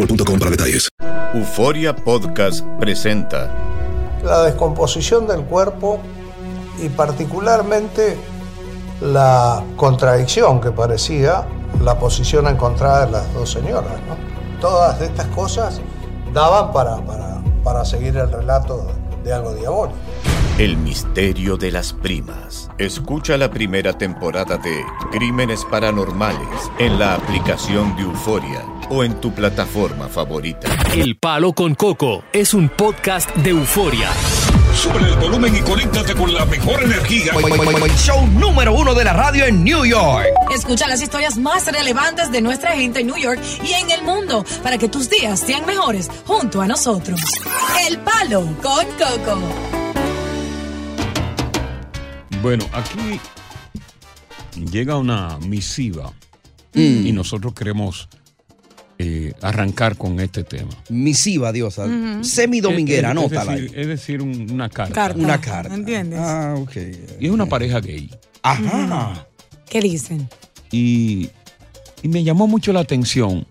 boostmobile.com para detalles. Euforia Podcast presenta la descomposición del cuerpo y particularmente la contradicción que parecía la posición encontrada de las dos señoras. ¿no? Todas estas cosas daban para, para, para seguir el relato de algo diabólico. El misterio de las primas. Escucha la primera temporada de Crímenes Paranormales en la aplicación de Euforia o en tu plataforma favorita. El Palo con Coco es un podcast de euforia. Sube el volumen y conéctate con la mejor energía. Show número uno de la radio en New York. Escucha las historias más relevantes de nuestra gente en New York y en el mundo para que tus días sean mejores junto a nosotros. El Palo con Coco. Bueno, aquí llega una misiva Mm. y nosotros queremos eh, arrancar con este tema. Misiva, diosa. Ujú. Semidominguera, Es- es- anótala Es es decir, un- una carta. Carta. Una carta. ¿Entiendes? Ah, ok. Y es una pareja gay. Ajá. ¿Qué dicen? Y, y me llamó mucho la atención.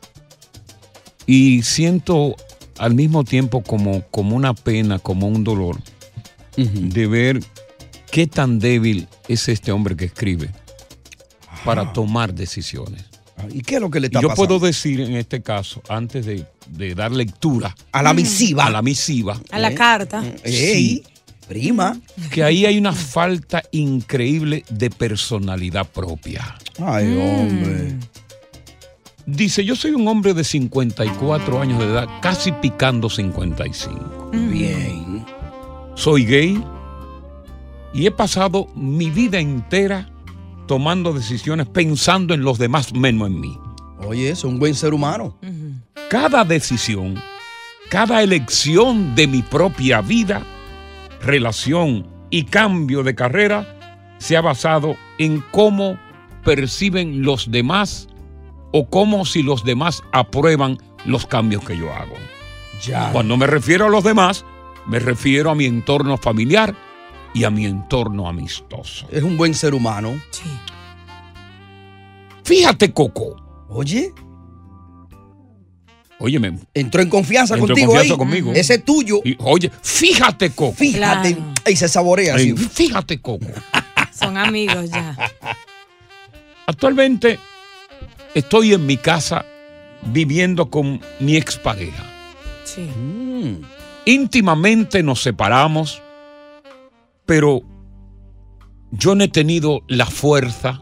Y siento al mismo tiempo como, como una pena, como un dolor, de ver qué tan débil es este hombre que escribe para tomar decisiones. Ah, ¿Y qué es lo que le está Y yo pasando? puedo decir en este caso, antes de, de dar lectura A la misiva. a la misiva, A la carta. Ey, prima. que ahí hay una falta increíble de personalidad propia. Ay, Mm. hombre. Dice, yo soy un hombre de 54 años de edad, casi picando 55. Bien. Soy gay y he pasado mi vida entera tomando decisiones pensando en los demás menos en mí. Oye, es un buen ser humano. Cada decisión, cada elección de mi propia vida, relación y cambio de carrera se ha basado en cómo perciben los demás o cómo si los demás aprueban los cambios que yo hago. Ya. Cuando me refiero a los demás, me refiero a mi entorno familiar y a mi entorno amistoso. Es un buen ser humano. Sí. Fíjate, Coco. Oye, Óyeme. entró en confianza Entró en contigo confianza ahí. conmigo. Ese es tuyo. Y, oye, fíjate, Coco. Fíjate. Claro. Y se saborea así. fíjate, Coco. Son amigos ya. Actualmente estoy en mi casa viviendo con mi expareja. Sí. Mm. Íntimamente nos separamos, pero yo no he tenido la fuerza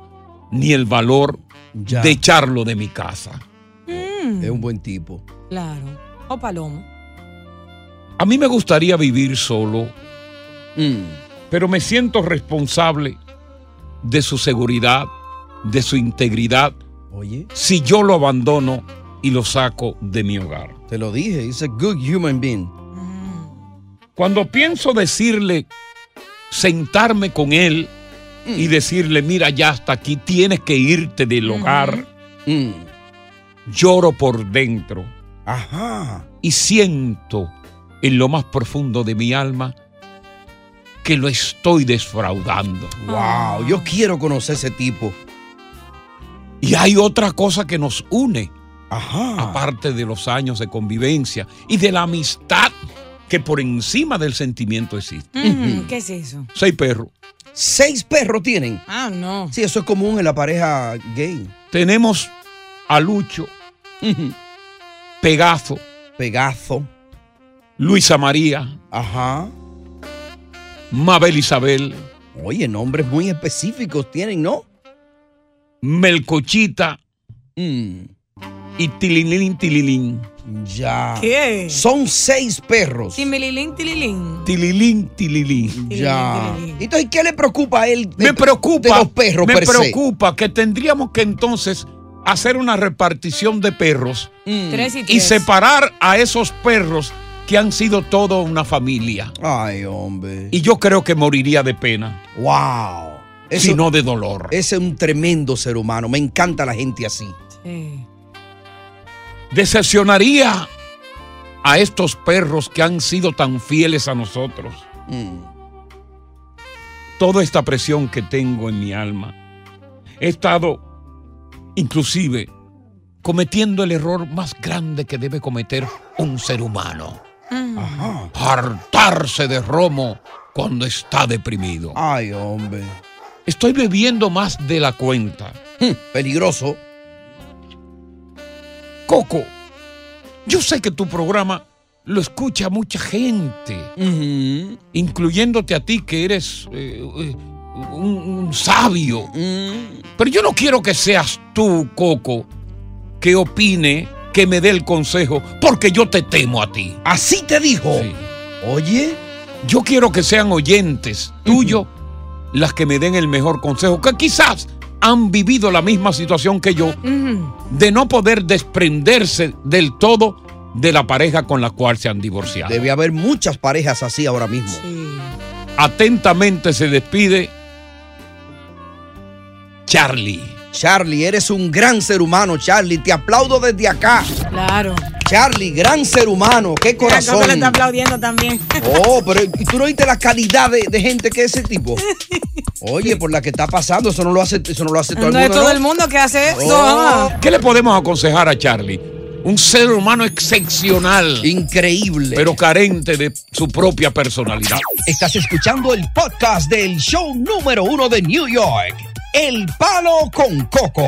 ni el valor Ya. de echarlo de mi casa. Mm, Es un buen tipo. Claro. O Palomo. A mí me gustaría vivir solo, Mm. pero me siento responsable de su seguridad, de su integridad, Oye, si yo lo abandono y lo saco de mi hogar. te lo dije. He's a good human being. Cuando pienso decirle, sentarme con él y decirle, mira, ya hasta aquí tienes que irte del hogar, Mm. lloro por dentro. Ajá. Y siento en lo más profundo de mi alma que lo estoy defraudando. Wow, yo quiero conocer ese tipo. Y hay otra cosa que nos une, Ajá. aparte de los años de convivencia y de la amistad que por encima del sentimiento existe. Mm, ¿Qué es eso? Seis perros. Seis perros tienen. Ah, no. Sí, eso es común en la pareja gay. Tenemos a Lucho, Pegazo, Pegazo. Luisa María, Ajá. Mabel Isabel, Oye, nombres muy específicos tienen, ¿no? Melcochita Mm, y Tililín Tililín. ya. ¿Qué? Son seis perros. Timililín, tililín. Tililín Tililín. Ya. Entonces, ¿qué le preocupa a él? de- Me preocupa, De los perros, me per se? preocupa que tendríamos que entonces hacer una repartición de perros Mm. Tres y y tres. separar a esos perros que han sido toda una familia. Ay, hombre. Y yo creo que moriría de pena, Wow. Eso- si no de dolor. Ese es un tremendo ser humano. Me encanta la gente así. Sí. Decepcionaría a estos perros que han sido tan fieles a nosotros. Mm. Toda esta presión que tengo en mi alma. He estado, inclusive, cometiendo el error más grande que debe cometer un ser humano. Ajá. Hartarse de romo cuando está deprimido. Ay, hombre. Estoy bebiendo más de la cuenta. Hmm, Peligroso. Coco, yo sé que tu programa lo escucha mucha gente, incluyéndote a ti que eres eh, eh, un, un sabio. Mm. Pero yo no quiero que seas tú, Coco, que opine, que me dé el consejo, porque yo te temo a ti. Así te dijo. Sí. Oye. Yo quiero que sean oyentes tuyos las que me den el mejor consejo, que quizás han vivido la misma situación que yo, de no poder desprenderse del todo de la pareja con la cual se han divorciado. Debe haber muchas parejas así ahora mismo. Sí. Atentamente se despide Charlie. Charlie, eres un gran ser humano, Charlie. Te aplaudo desde acá. Claro. Charlie, gran ser humano. Qué Mira, Coco le corazón. está aplaudiendo también. Oh, pero ¿y tú no viste la calidad de, de gente que es ese tipo? Oye, por la que está pasando, eso no lo hace, eso no lo hace todo No el es mundo. todo ¿no? el mundo que hace eso. Oh. ¿Qué le podemos aconsejar a Charlie? Un ser humano excepcional, Increíble. pero carente de su propia personalidad. Estás escuchando el podcast del show número uno de New York, El Palo con Coco.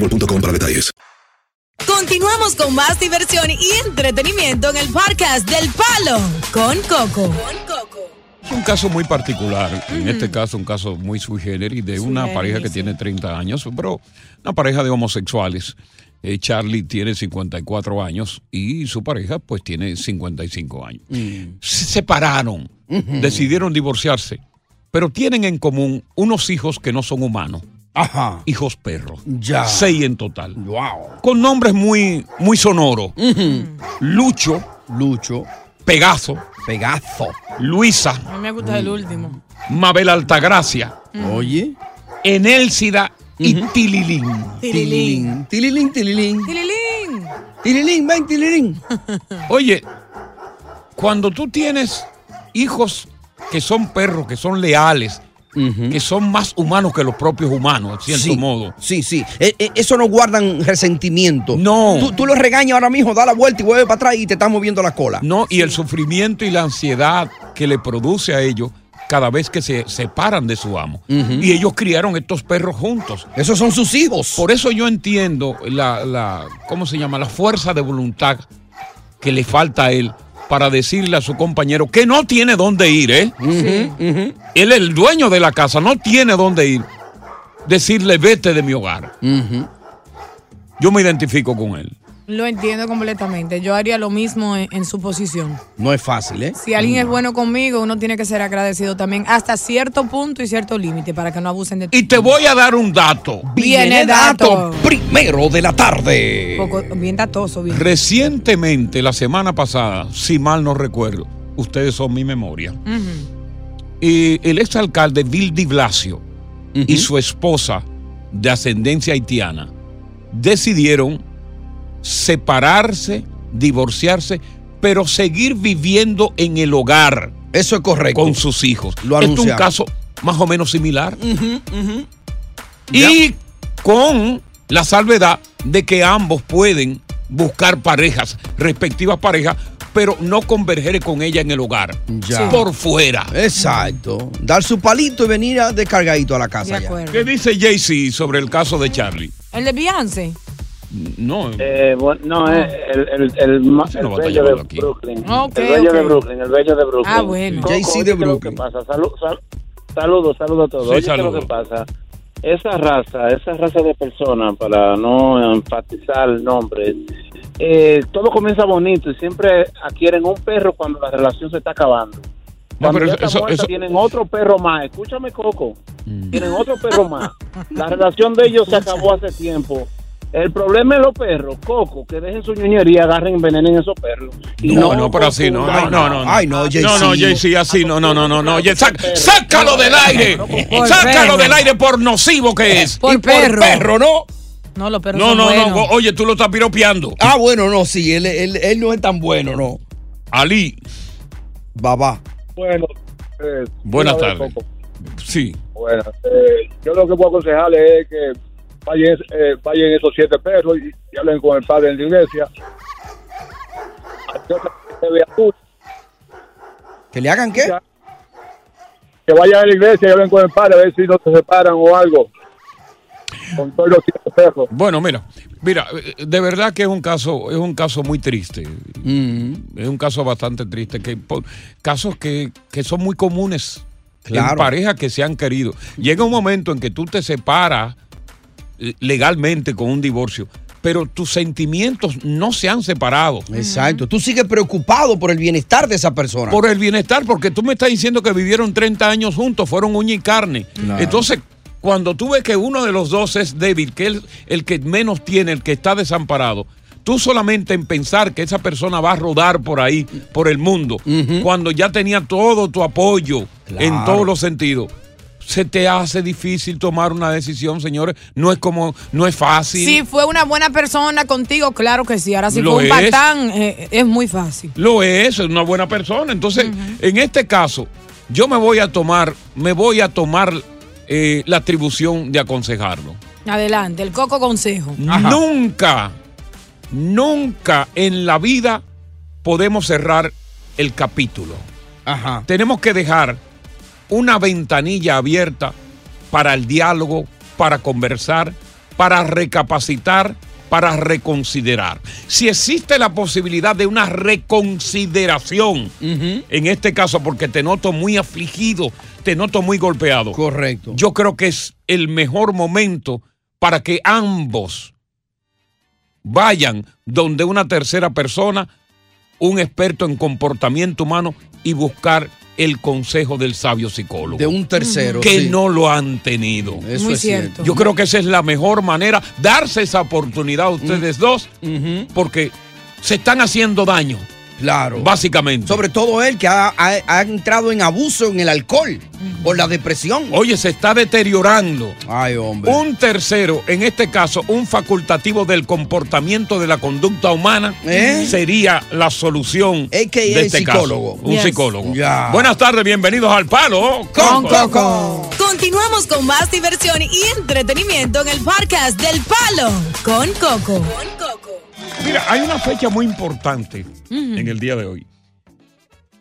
boostmobile.com para detalles. Continuamos con más diversión y entretenimiento en el podcast del Palo con Coco. Es un caso muy particular, en este caso un caso muy sui generis de una pareja que tiene 30 años, pero una pareja de homosexuales. Eh, Charlie tiene 54 años y su pareja pues tiene 55 años. Se separaron, decidieron divorciarse, pero tienen en común unos hijos que no son humanos. Ajá. hijos perros. Ya. Seis en total. Wow. Con nombres muy, muy sonoros. Lucho. Lucho. Pegazo. Pegazo. Luisa. A mí me gusta el último. Mabel Altagracia. Oye. Enélcida y Tililín. Tililín. Tililín, tililín. Tililín. Tililín, ven, tililín. Oye, cuando tú tienes hijos que son perros, que son leales, que son más humanos que los propios humanos, en cierto Sí, modo. Sí, sí. Eh, eh, eso no guardan resentimiento. No. Tú, tú los regañas ahora mismo, da la vuelta y vuelve para atrás y te están moviendo la cola. No, y el sufrimiento y la ansiedad que le produce a ellos cada vez que se separan de su amo. Y ellos criaron estos perros juntos. Esos son sus hijos. Por eso yo entiendo la, la ¿cómo se llama? La fuerza de voluntad que le falta a él para decirle a su compañero que no tiene dónde ir, ¿eh? Él es el dueño de la casa, no tiene dónde ir. Decirle, vete de mi hogar. Yo me identifico con él. Lo entiendo completamente. Yo haría lo mismo en, en su posición. No es fácil, ¿eh? Si alguien es bueno conmigo, uno tiene que ser agradecido también hasta cierto punto y cierto límite para que no abusen de ti. Y te voy a dar un dato. Viene dato. Primero de la tarde. Poco- bien datoso, bien. Recientemente, la semana pasada, si mal no recuerdo, ustedes son mi memoria, y el exalcalde Bill Di Blasio y su esposa de ascendencia haitiana decidieron separarse, divorciarse, pero seguir viviendo en el hogar. Eso es correcto. Con sus hijos. Lo Esto es un caso más o menos similar. Y con la salvedad de que ambos pueden buscar parejas, respectivas parejas, pero no converger con ella en el hogar. Ya. Por fuera. Exacto. Dar su palito y venir a descargadito a la casa. De ya. ¿Qué dice Jay-Z sobre el caso de Charlie? El de Beyoncé. No. Eh, bueno, no, es el, el, el, el no bello de aquí. Brooklyn. Ok, el bello de Brooklyn, el bello de Brooklyn. Ah, bueno. Oye, de ¿qué es lo Brooklyn. Saludos, saludos a todos. Sí, Oye, ¿qué lo que pasa? Esa raza, esa raza de personas, para no enfatizar nombres, eh, todo comienza bonito y siempre adquieren un perro cuando la relación se está acabando. Cuando pero ya eso- muerta, eso- tienen otro perro más. Escúchame, Coco. Mm. Tienen otro perro más. La relación de ellos se acabó hace tiempo. El problema es los perros, Coco, que dejen su ñoñería, agarren, envenenen esos perros. Y No, no, pero así, no, no, no, no. Ay, no, Jay-Z. No, no, Jay-Z, así, no, no, no, no, no. Sácalo del aire. Sácalo del aire por nocivo que es. Por Y perro. perro, ¿no? No, los perros No, son no, buenos. no. Oye, tú lo estás piropeando. Ah, bueno, no, sí. Él, él, él no es tan bueno, no. Ali, Babá. Bueno, eh, buenas tardes. Sí. Bueno, eh, yo lo que puedo aconsejarle es que vayan, eh, vayan esos siete perros y, y hablen con el padre en la iglesia. ¿Que le hagan qué? Que vayan a la iglesia y hablen con el padre a ver si no se separan o algo. Con todos los siete perros. Bueno, mira, mira, de verdad que es un caso, es un caso muy triste. Mm, Es un caso bastante triste, que por- casos que, que son muy comunes en Claro. parejas que se han querido. Llega un momento en que tú te separas legalmente con un divorcio, pero tus sentimientos no se han separado. Exacto. Tú sigues preocupado por el bienestar de esa persona. Por el bienestar, porque tú me estás diciendo que vivieron 30 años juntos, fueron uña y carne. Claro. Entonces, cuando tú ves que uno de los dos es débil, que es el que menos tiene, el que está desamparado, tú solamente en pensar que esa persona va a rodar por ahí, por el mundo, cuando ya tenía todo tu apoyo en todos los sentidos. Se te hace difícil tomar una decisión, señores. No es como, no es fácil. Si fue una buena persona contigo, claro que sí. Ahora, si Lo fue un es. patán, eh, es muy fácil. Lo es, es una buena persona. Entonces, en este caso, yo me voy a tomar, me voy a tomar eh, la atribución de aconsejarlo. Adelante, el coco consejo. Nunca, nunca en la vida podemos cerrar el capítulo. Ajá. Tenemos que dejar una ventanilla abierta para el diálogo, para conversar, para recapacitar, para reconsiderar. Si existe la posibilidad de una reconsideración, en este caso porque te noto muy afligido, te noto muy golpeado. Correcto. Yo creo que es el mejor momento para que ambos vayan donde una tercera persona, un experto en comportamiento humano y buscar el consejo del sabio psicólogo. De un tercero. Que sí. no lo han tenido. Eso es cierto. Yo creo que esa es la mejor manera, darse esa oportunidad a ustedes dos, porque se están haciendo daño. Claro. Básicamente. Sobre todo él que ha, ha- ha entrado en abuso en el alcohol por la depresión. Oye, se está deteriorando. Ay, hombre. Un tercero, en este caso, un facultativo del comportamiento de la conducta humana, ¿Eh? sería la solución AKA de este psicólogo. caso. Un Yes. psicólogo. Ya. Buenas tardes, bienvenidos al Palo Con Coco. Continuamos con más diversión y entretenimiento en el podcast del Palo con Coco. Mira, hay una fecha muy importante en el día de hoy,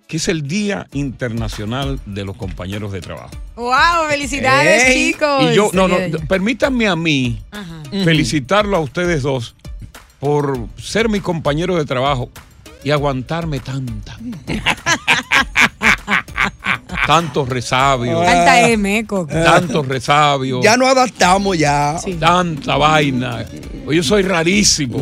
que es el Día Internacional de los Compañeros de Trabajo. Wow, felicidades, Ey. chicos. Y yo, no, no, Sí, permítanme a mí felicitarlo a ustedes dos por ser mi compañero de trabajo y aguantarme tanta. Tantos resabios. Tanta M, Coco. Tantos resabios. Ya nos adaptamos ya. Tanta vaina. Yo soy rarísimo.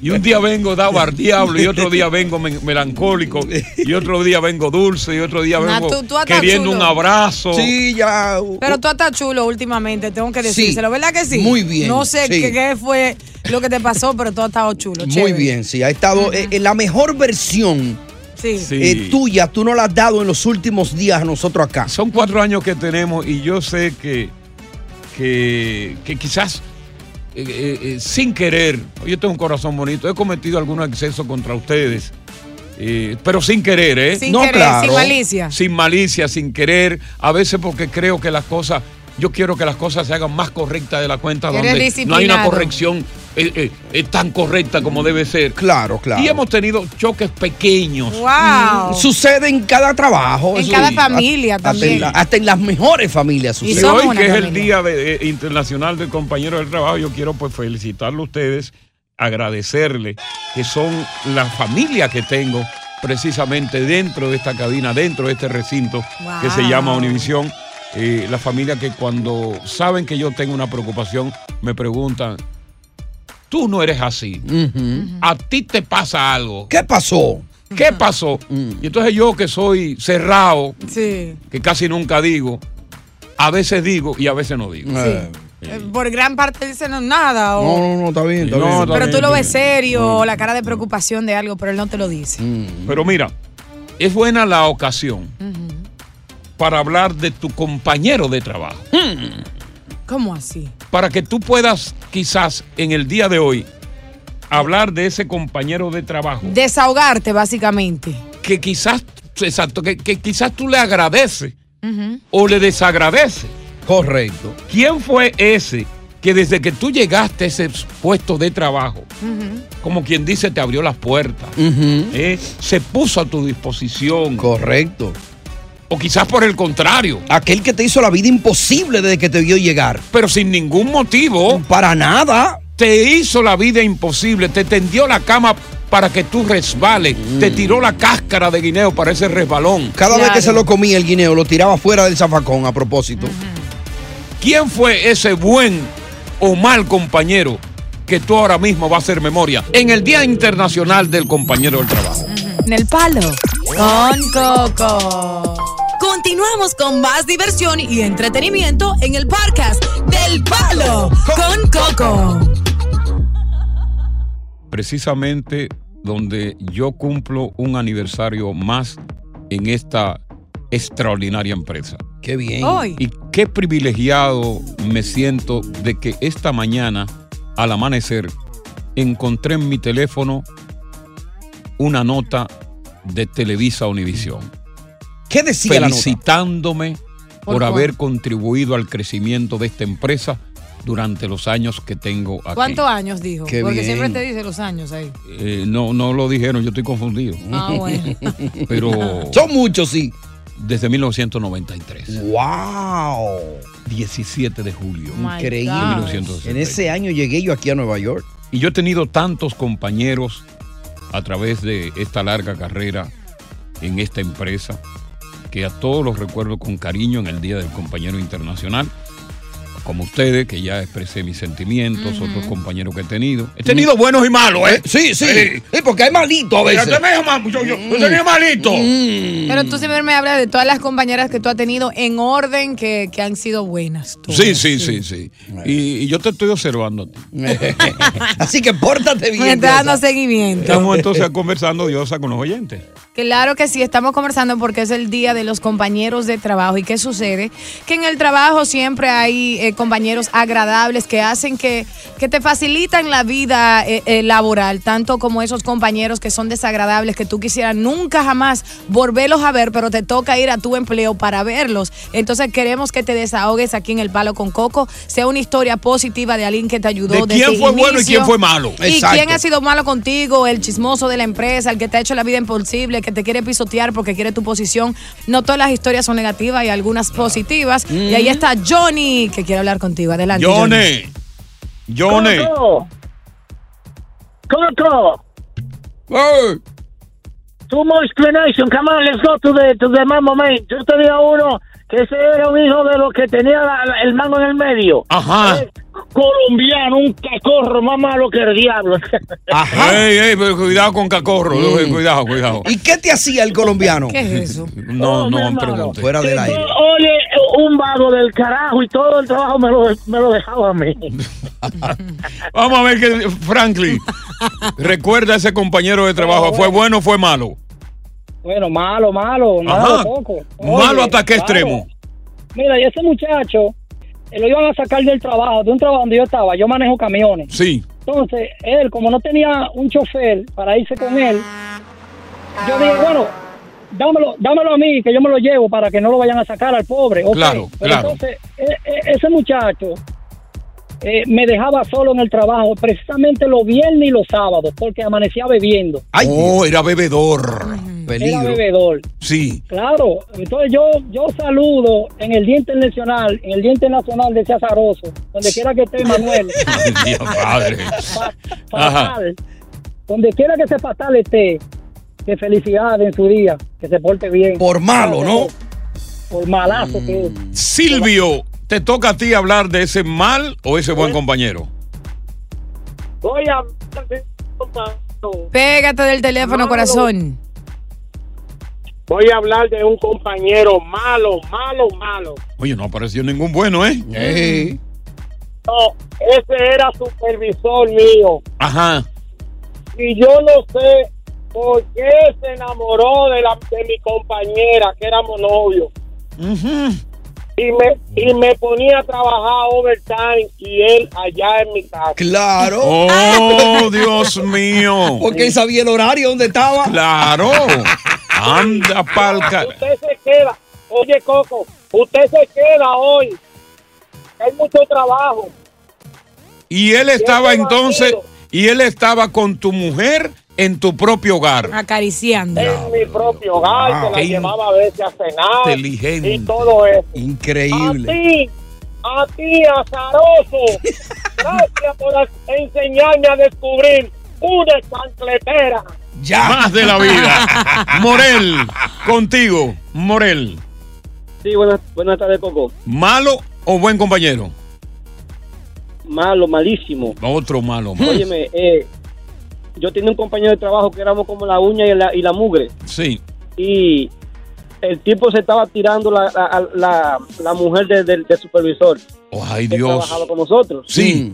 Y un día vengo dado al diablo y otro día vengo melancólico y otro día vengo dulce y otro día Nah, vengo tú- tú estás queriendo chulo. un abrazo. Sí, ya. Pero tú estás chulo últimamente, tengo que decírselo, ¿verdad que sí? muy bien, No sé sí. qué, qué fue lo que te pasó, pero tú has estado chulo. Muy chévere. bien, sí. Ha estado eh, en la mejor versión Sí. eh, tuya. Tú no la has dado en los últimos días a nosotros acá. Son cuatro años que tenemos y yo sé que, que, que quizás eh, eh, sin querer, yo tengo un corazón bonito, he cometido algunos excesos contra ustedes. eh, pero sin querer, ¿eh? Sin No, querer, claro. sin malicia. Sin malicia, sin querer. A veces porque creo que las cosas, yo quiero que las cosas se hagan más correctas de la cuenta, Eres donde no hay una corrección eh, eh, eh, tan correcta como debe ser. Claro, claro. Y hemos tenido choques pequeños. Wow. Sucede en cada trabajo. En cada sí. familia Hasta en también. la- Hasta en las mejores familias Y sucede. hoy, que es el Día de- eh, Internacional del Compañero del Trabajo, yo quiero pues felicitarlo a ustedes, agradecerle que son la familia que tengo precisamente dentro de esta cabina, dentro de este recinto que se llama Univisión. Eh, la familia que cuando saben que yo tengo una preocupación me preguntan, tú no eres así, a ti te pasa algo. ¿Qué pasó? ¿Qué pasó? Y entonces yo que soy cerrado, Sí. que casi nunca digo, a veces digo y a veces no digo. Eh, Por gran parte dicen no, nada. O, No, no, no, está bien. Está No, bien. está pero tú lo ves serio, o la cara de preocupación de algo, pero él no te lo dice. Pero mira, es buena la ocasión para hablar de tu compañero de trabajo. ¿Cómo así? Para que tú puedas quizás en el día de hoy hablar de ese compañero de trabajo Desahogarte, básicamente. que quizás, exacto, que, que quizás tú le agradeces o le desagradeces. Correcto. ¿Quién fue ese que desde que tú llegaste a ese puesto de trabajo, como quien dice, te abrió las puertas, eh, se puso a tu disposición? Correcto. O quizás por el contrario. Aquel que te hizo la vida imposible desde que te vio llegar. Pero sin ningún motivo. Para nada. Te hizo la vida imposible, te tendió la cama para que tú resbales, te tiró la cáscara de guineo para ese resbalón. Cada vez que se lo comía el guineo, lo tiraba fuera del zafacón a propósito. ¿Quién fue ese buen o mal compañero que tú ahora mismo vas a hacer memoria en el Día Internacional del Compañero del Trabajo? En el palo. Con Coco. Continuamos con más diversión y entretenimiento en el podcast del palo con Coco. Precisamente donde yo cumplo un aniversario más en esta extraordinaria empresa. Qué bien. Hoy. Y qué privilegiado me siento de que esta mañana, al amanecer, encontré en mi teléfono una nota de Televisa Univisión. ¿Qué decía la nota? Felicitándome ¿Por por, haber contribuido al crecimiento de esta empresa durante los años que tengo aquí. ¿Cuántos años dijo? Qué Porque bien. siempre te dice los años ahí. Eh, no, no lo dijeron, yo estoy confundido. Ah, bueno. Pero. Son muchos, sí. Desde 1993. ¡Wow! 17 de julio. My Increíble. God. 1960. En ese año llegué yo aquí a Nueva York. Y yo he tenido tantos compañeros a través de esta larga carrera en esta empresa que a todos los recuerdo con cariño en el Día del Compañero Internacional. como ustedes, que ya expresé mis sentimientos, otros compañeros que he tenido. He tenido buenos y malos, ¿eh? Sí, sí. Sí, porque hay malito a veces. Yo yo- yo- yo tenía malito. Pero tú siempre me hablas de todas las compañeras que tú has tenido en orden que, que han sido buenas. todas. Sí, sí, sí, sí. Y, y yo te estoy observando a ti. Así que pórtate bien. Me está dando seguimiento. Estamos entonces conversando, Diosa, con los oyentes. Claro que sí, estamos conversando porque es el día de los compañeros de trabajo. ¿Y qué sucede? Que en el trabajo siempre hay eh, compañeros agradables que hacen que, que te facilitan la vida eh, eh, laboral, tanto como esos compañeros que son desagradables que tú quisieras nunca jamás volverlos a ver, pero te toca ir a tu empleo para verlos. Entonces queremos que te desahogues aquí en El Palo con Coco, sea una historia positiva de alguien que te ayudó. ¿De quién fue bueno y quién fue malo? Y Exacto. quién ha sido malo contigo, el chismoso de la empresa, el que te ha hecho la vida imposible, que te quiere pisotear porque quiere tu posición. No todas las historias son negativas, hay algunas positivas. Y ahí está Johnny, que quiere hablar contigo. Adelante. Johnny. Johnny. Coco. Coco. Too much explanation. Come on, let's go to the, to the man moment. Yo te digo uno que ese era un hijo de los que tenía la- la- el mango en el medio. Ajá. Colombiano, un cacorro más malo que el diablo. Ey, ey, pero cuidado con Cacorro. eh, Cuidado, cuidado. ¿Y qué te hacía el colombiano? ¿Qué es eso? No, no, pregunte. Fuera del aire. Oye, un vago del carajo y todo el trabajo me lo, me lo dejaba a mí. Vamos a ver que Franklin. Recuerda a ese compañero de trabajo. ¿Fue bueno o fue malo? Bueno, malo, malo, malo Ajá. poco. ¿Malo hasta qué extremo? Mira, y ese muchacho eh, lo iban a sacar del trabajo, de un trabajo donde yo estaba. Yo manejo camiones. Sí. Entonces, él, como no tenía un chofer para irse con él, yo dije, bueno, dámelo, dámelo a mí, que yo me lo llevo para que no lo vayan a sacar al pobre. Ok. Claro, Pero claro. Entonces, e- e- ese muchacho eh, me dejaba solo en el trabajo, precisamente los viernes y los sábados, porque amanecía bebiendo. oh, era bebedor. Era bebedor. Sí. Claro, entonces yo yo saludo en el Día Internacional, en el Día Internacional de ese azaroso, donde quiera que esté Manuel, Ay, Dios padre. Ajá. fatal, donde quiera que ese fatal esté, que felicidades en su día, que se porte bien. Por malo, ¿no? Por malazo que es. Silvio, ¿te toca a ti hablar de ese mal o ese buen compañero? Voy a Pégate del teléfono, corazón. Voy a hablar de un compañero malo, malo, malo. Oye, no apareció ningún bueno, ¿eh? No, ese era supervisor mío. Ajá. y yo no sé por qué se enamoró de, la, de mi compañera, que éramos novios. Y, me, y me ponía a trabajar overtime y él allá en mi casa. Claro. Oh, Dios mío. Porque él sabía el horario donde estaba. Claro. Anda palca. Usted se queda, oye Coco, usted se queda hoy. Hay mucho trabajo. Y él estaba entonces, y él estaba con tu mujer en tu propio hogar. Acariciando. En mi propio hogar, Wow. se la llevaba a veces a cenar inteligente. y todo eso. Increíble. A ti, a ti, azaroso. Gracias por enseñarme a descubrir una chancletera. Ya. Más de la vida. Morel, contigo, Morel. Sí, buenas, buenas tardes, Coco. ¿Malo o buen compañero? Malo, malísimo. Otro malo. más. Óyeme, eh, yo tenía un compañero de trabajo que éramos como la uña y la, y la mugre. Sí. Y el tipo se estaba tirando la, la, la, la mujer de- del del supervisor. Oh, ay, que Dios. trabajaba con nosotros. Sí.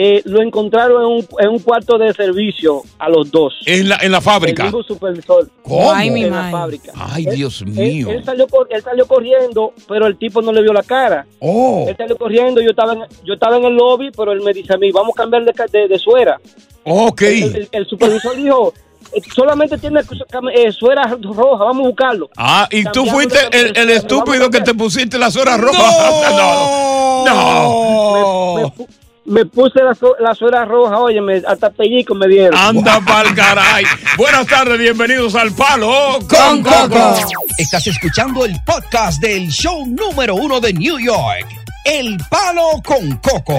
Eh, lo encontraron en un, en un cuarto de servicio a los dos. En la, en la fábrica. El mismo supervisor. ¿Cómo? Ay, mi En la madre. fábrica. Ay, Él- Dios él- mío. Él, salió, cor- él salió corriendo, pero el tipo no le vio la cara. Oh. Él salió corriendo, yo estaba en, yo estaba en el lobby, pero él me dice a mí, vamos a cambiar de, ca- de, de suera. Ok. El, el- el supervisor dijo, "Eh, solamente tiene eh, suera roja, vamos a buscarlo. Ah, y tú fuiste el, estúpido que te pusiste las horas rojas. No. No. Me, pu- me puse la, su- la suera roja, oye, me, hasta pellico me dieron. Anda pa'l caray. Buenas tardes, bienvenidos al Palo Con Coco. Estás escuchando el podcast del show número uno de New York. El Palo con Coco.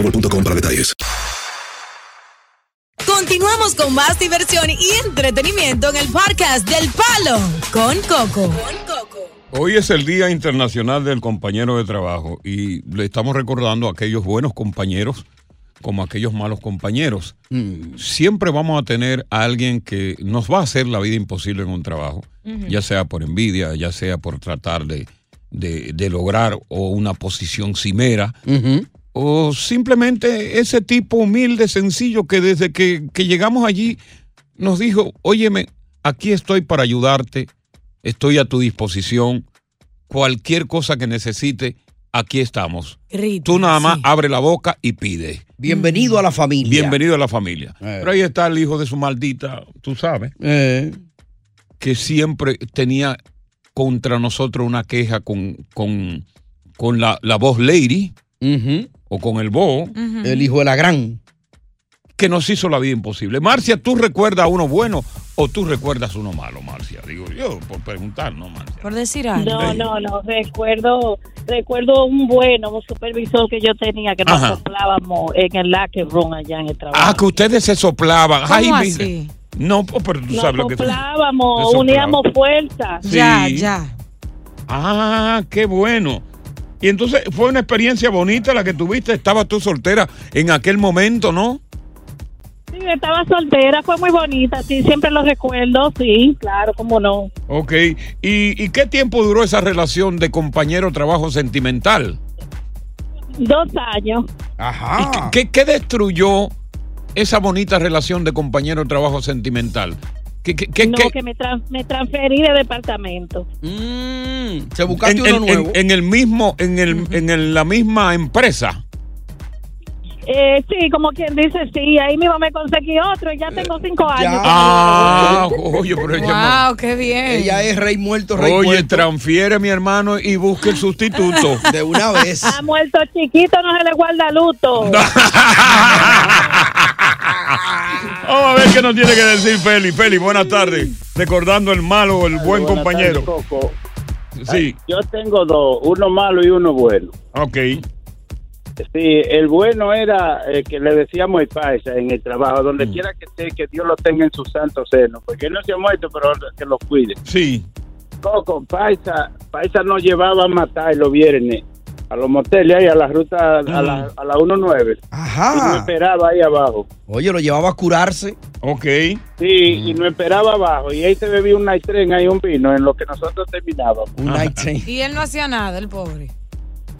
boostmobile.com para detalles. Continuamos con más diversión y entretenimiento en el podcast del Palo con Coco. Hoy es el Día Internacional del Compañero de Trabajo y le estamos recordando a aquellos buenos compañeros como a aquellos malos compañeros. Siempre vamos a tener a alguien que nos va a hacer la vida imposible en un trabajo, Ujú. ya sea por envidia, ya sea por tratar de, de- de lograr o una posición cimera, o simplemente ese tipo humilde, sencillo, que desde que, que llegamos allí nos dijo, óyeme, aquí estoy para ayudarte, estoy a tu disposición, cualquier cosa que necesite, aquí estamos. Tú nada más abre la boca y pide. Bienvenido a la familia. Bienvenido a la familia. Eh. Pero ahí está el hijo de su maldita, tú sabes, que siempre tenía contra nosotros una queja con, con, con la, la voz lady o con el bo. El hijo de la gran. Que nos hizo la vida imposible. Marcia, ¿tú recuerdas a uno bueno o tú recuerdas a uno malo, Marcia? Digo yo, por preguntar, ¿no, Marcia? Por decir algo. No, no, no, recuerdo, recuerdo un bueno, un supervisor que yo tenía que nos Ajá. soplábamos en el Laque Room allá en el trabajo. Ah, que ustedes se soplaban. ¿Cómo Ay, mira. así? No, pues, pero tú Nos sabes lo que soplábamos, uníamos fuerzas. Sí. Ah, qué bueno. Y entonces fue una experiencia bonita la que tuviste. Estabas tú soltera en aquel momento, ¿no? Sí, estaba soltera, fue muy bonita, sí, siempre lo recuerdo, sí, claro, cómo no. Ok. ¿Y, y qué tiempo duró esa relación de compañero-trabajo sentimental? Dos años. Ajá. ¿Qué, qué destruyó esa bonita relación de compañero-trabajo sentimental? ¿Qué, qué, qué- no, qué- que me, me transferí de departamento. Se buscaste en, uno en- nuevo. en- en el mismo, en, el, en el- la misma empresa. Eh, sí, como quien dice, sí, ahí mismo me conseguí otro y ya tengo cinco años. Ah, oye, pero ella Wow, qué bien. Ella es rey muerto, rey Oye, muerto. transfiere mi hermano y busque el sustituto. De una vez. Ha muerto chiquito, no se le guarda luto. Vamos a ver qué nos tiene que decir Feli. Feli, buenas tardes. Recordando el malo o el buen Buenas compañero. Coco. Sí. Yo tengo dos, uno malo y uno bueno. Ok. Sí, el bueno era eh, que le decíamos el paisa en el trabajo, donde Mm. quiera que esté, que Dios lo tenga en su santo seno, porque él no se ha muerto, pero que lo cuide. Sí. Coco, paisa, paisa nos llevaba a matar los viernes a los moteles ahí, a la ruta, a la, a la 19. Ajá. Y nos esperaba ahí abajo. Oye, lo llevaba a curarse. Ok. Sí, y nos esperaba abajo. Y ahí se bebía un night train, ahí un vino, en lo que nosotros terminábamos. Un night train. Y él no hacía nada, el pobre.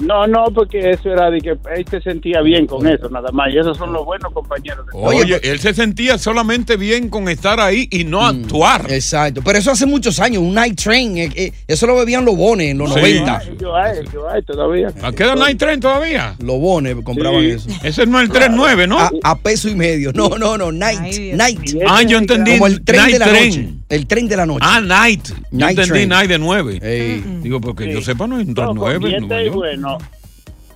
No, no, porque eso era de que él se sentía bien con eso, nada más. Y esos son los buenos compañeros. de Oye, él se sentía solamente bien con estar ahí y no actuar. Exacto. Pero eso hace muchos años, un night train. eh, eh, eso lo bebían los bones en los Sí. 90. Yo hay, yo hay todavía. ¿A qué edad Night Train todavía? Los bones compraban Sí. eso. Ese no es el 3-9, ¿no? A, a peso y medio. No, no, no. Night. night. Ah, yo entendí Como el tren night de la train. noche. El tren de la noche. Ah, Night. Yo Night entendí train. Night de 9. Digo, porque yo sepa, no es un Coco, 9. y este bueno.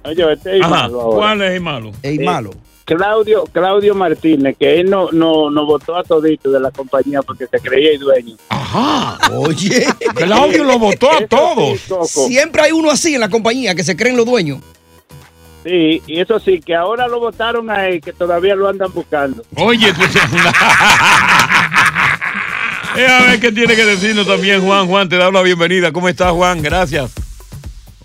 Oye, este es Ajá, malo ahora. ¿Cuál es el malo? El Eh, malo. Claudio, Claudio Martínez, que él no, no, no votó a todito de la compañía porque se creía el dueño. Ajá. Oye. Claudio lo votó a todos. Siempre hay uno así en la compañía que se creen los dueños. Sí, y eso sí, que ahora lo votaron a él, que todavía lo andan buscando. Oye, pues, Eh, a ver qué tiene que decirnos también Juan. Juan, te da la bienvenida. ¿Cómo estás, Juan? Gracias.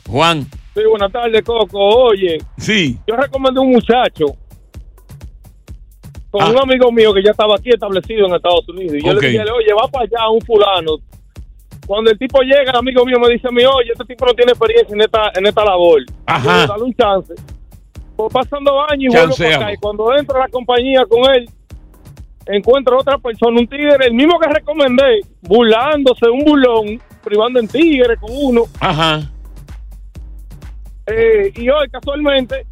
Juan. Sí, buenas tardes, Coco. Oye, Sí. yo recomendé un muchacho con Ah. un amigo mío que ya estaba aquí establecido en Estados Unidos. Y yo le dije, oye, va para allá un fulano. Cuando el tipo llega, el amigo mío me dice a mí, oye, este tipo no tiene experiencia en esta, en esta labor. Ajá. Dale un chance. Pues pasando años y vuelvo para acá. Y cuando entro a la compañía con él, encuentro otra persona, un tigre, el mismo que recomendé, burlándose, un burlón, privando en tigre con uno. Ajá. Eh, y hoy, casualmente,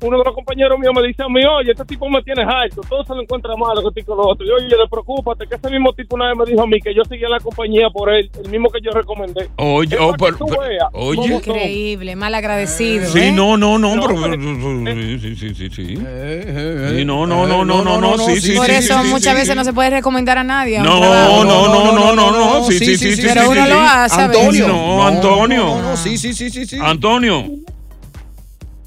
uno de los compañeros míos me dice a mí, oye, este tipo me tiene alto, todo se lo encuentra malo que estoy con los otros. Y oye, le preocúpate, que ese mismo tipo una vez me dijo a mí que yo seguía la compañía por él, el mismo que yo recomendé. Oye, oh, para que pero- tú pero- veas oye. Increíble, mal agradecido. Sí, ¿eh? no, no, no, No, pero, pero- sí, sí, sí, sí, sí. Sí, no, no, no, no, no, no, sí, sí, Por sí, eso sí, sí, muchas sí, veces sí. no se puede recomendar a nadie. No, no, no, no, no, no, sí, sí, sí, sí. Pero sí, uno sí, lo hace. Antonio. No, Antonio. No, no, no, sí, sí, sí, sí, sí. Antonio.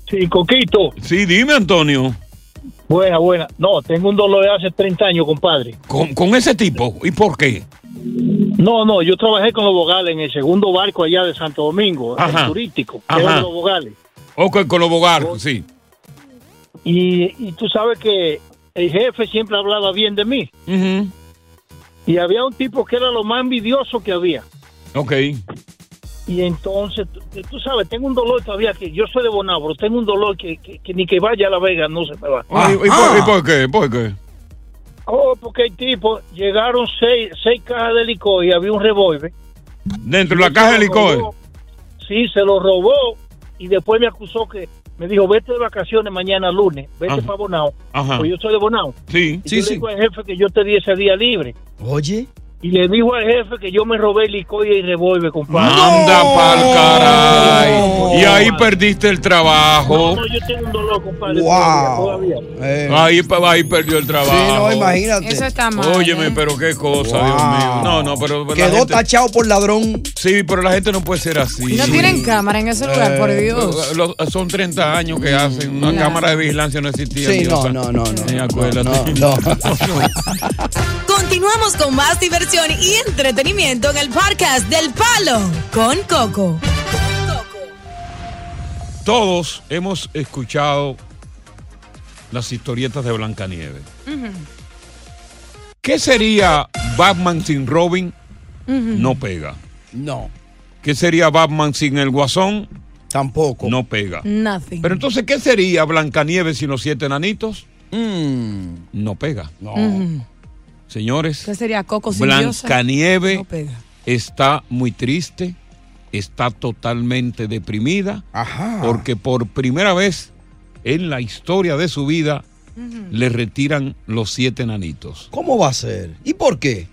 Sí, Coquito. Sí, dime, Antonio. Buena, buena. No, tengo un dolor de hace 30 años, compadre. Con, con ese tipo. ¿Y por qué? No, no, yo trabajé con los Bogales en el segundo barco allá de Santo Domingo, Ajá. el turístico, que Ajá. era de los Bogales. Ok, con los bogar, sí. Y, y tú sabes que el jefe siempre hablaba bien de mí. Ujú. Y había un tipo que era lo más envidioso que había. Ok. Y entonces, tú, sabes, tengo un dolor todavía que yo soy de Bonao, pero tengo un dolor que, que- que ni que vaya a La Vega no se me va. ¿Y, y por, y por qué? ¿Por qué? Oh, porque el tipo, llegaron seis, seis cajas de licor y había un revólver. Dentro de la caja de licor. robó. Sí, se lo robó y después me acusó que, me dijo, vete de vacaciones mañana lunes, vete Ajá. para Bonao. Ajá. Pues yo soy de Bonao. Sí. Y yo le digo al jefe que yo te di ese día libre. Oye. Y le dijo al jefe que yo me robé el licor y revólver, compadre. Anda pa'l caray. Y ahí perdiste el trabajo. No, yo tengo un dolor, compadre. Wow. Todavía. Ahí, ahí perdió el trabajo. Sí, no, imagínate. Eso está mal. Óyeme, ¿eh? pero qué cosa, Wow. Dios mío. No, no, pero. Quedó gente- tachado por ladrón. Sí, pero la gente no puede ser así. No tienen cámara en ese lugar, por Dios. Lo- lo- son 30 años que hacen. Una Claro. cámara de vigilancia no existía. Sí, no, Diosa. no, no, no, Sí, no, acuérdate. no, Continuamos con más diversión y entretenimiento en el podcast del Palo con Coco. Todos hemos escuchado las historietas de Blancanieves. ¿Qué sería Batman sin Robin? No pega. No. ¿Qué sería Batman sin el Guasón? Tampoco. No pega. Nothing. Pero entonces, ¿qué sería Blancanieves sin los siete enanitos? Mm. No pega. No. Señores, ¿Qué sería Coco No pega. está muy triste, está totalmente deprimida, Ajá. porque por primera vez en la historia de su vida le retiran los siete enanitos. ¿Cómo va a ser? ¿Y por qué?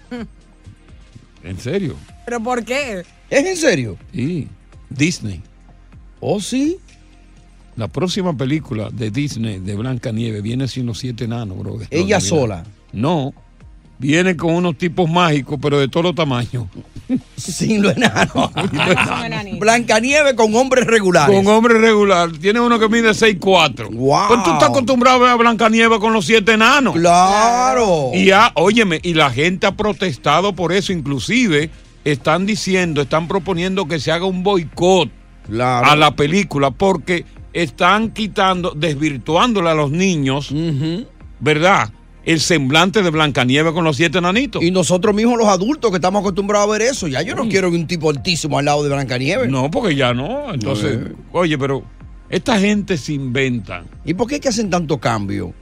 ¿En serio? ¿Pero por qué? ¿Es en serio? Sí. Disney. ¿Oh, sí? La próxima película de Disney de Blancanieves viene sin los siete enanos, bro. Ella sola. No. Viene con unos tipos mágicos, pero de todos los tamaños. Sin lo enano. Blancanieves con hombres regulares. Con hombre regular. Tiene uno que mide 6'4". Wow. Pues tú estás acostumbrado a ver a Blancanieves con los siete enanos. Claro. Y ya, óyeme, y la gente ha protestado por eso. Inclusive están diciendo, están proponiendo que se haga un boicot Claro. a la película porque están quitando, desvirtuándole a los niños, ¿verdad? El semblante de Blancanieves con los siete enanitos. Y nosotros mismos los adultos que estamos acostumbrados a ver eso. Ya yo no quiero un tipo altísimo al lado de Blancanieves. No, porque ya no. Entonces, Eh. oye, pero esta gente se inventa. ¿Y por qué es que hacen tanto cambio?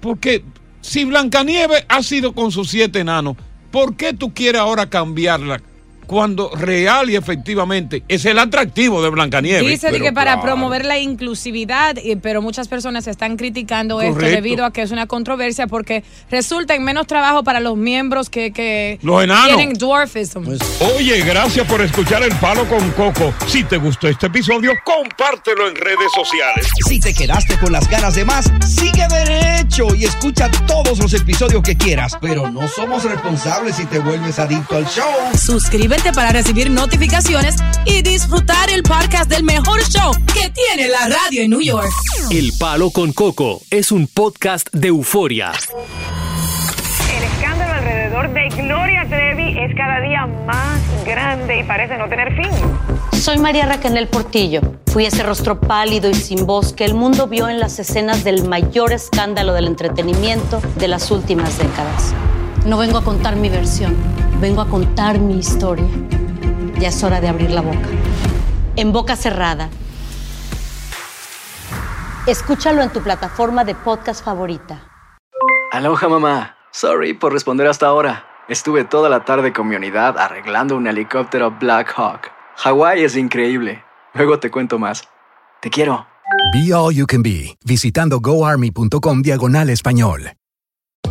Porque si Blancanieves ha sido con sus siete enanos, ¿por qué tú quieres ahora cambiarla cuando real y efectivamente es el atractivo de Blancanieves. Dice Pero que para claro. promover la inclusividad, pero muchas personas están criticando esto debido a que es una controversia porque resulta en menos trabajo para los miembros que, que Los enanos. tienen dwarfism. Oye, gracias por escuchar El Palo con Coco. Si te gustó este episodio, compártelo en redes sociales. Si te quedaste con las ganas de más, sigue derecho y escucha todos los episodios que quieras. Pero no somos responsables si te vuelves adicto al show. Suscríbete para recibir notificaciones y disfrutar el podcast del mejor show que tiene la radio en New York. El Palo con Coco es un podcast de euforia. El escándalo alrededor de Gloria Trevi es cada día más grande y parece no tener fin. Soy María Raquel Portillo. Fui ese rostro pálido y sin voz que el mundo vio en las escenas del mayor escándalo del entretenimiento de las últimas décadas. No vengo a contar mi versión, vengo a contar mi historia. Ya es hora de abrir la boca. En boca cerrada. Escúchalo en tu plataforma de podcast favorita. Aloha mamá. Sorry por responder hasta ahora. Estuve toda la tarde con mi unidad arreglando un helicóptero Black Hawk. Hawái es increíble. Luego te cuento más. Te quiero. Be All You Can Be, visitando goarmy.com diagonal español.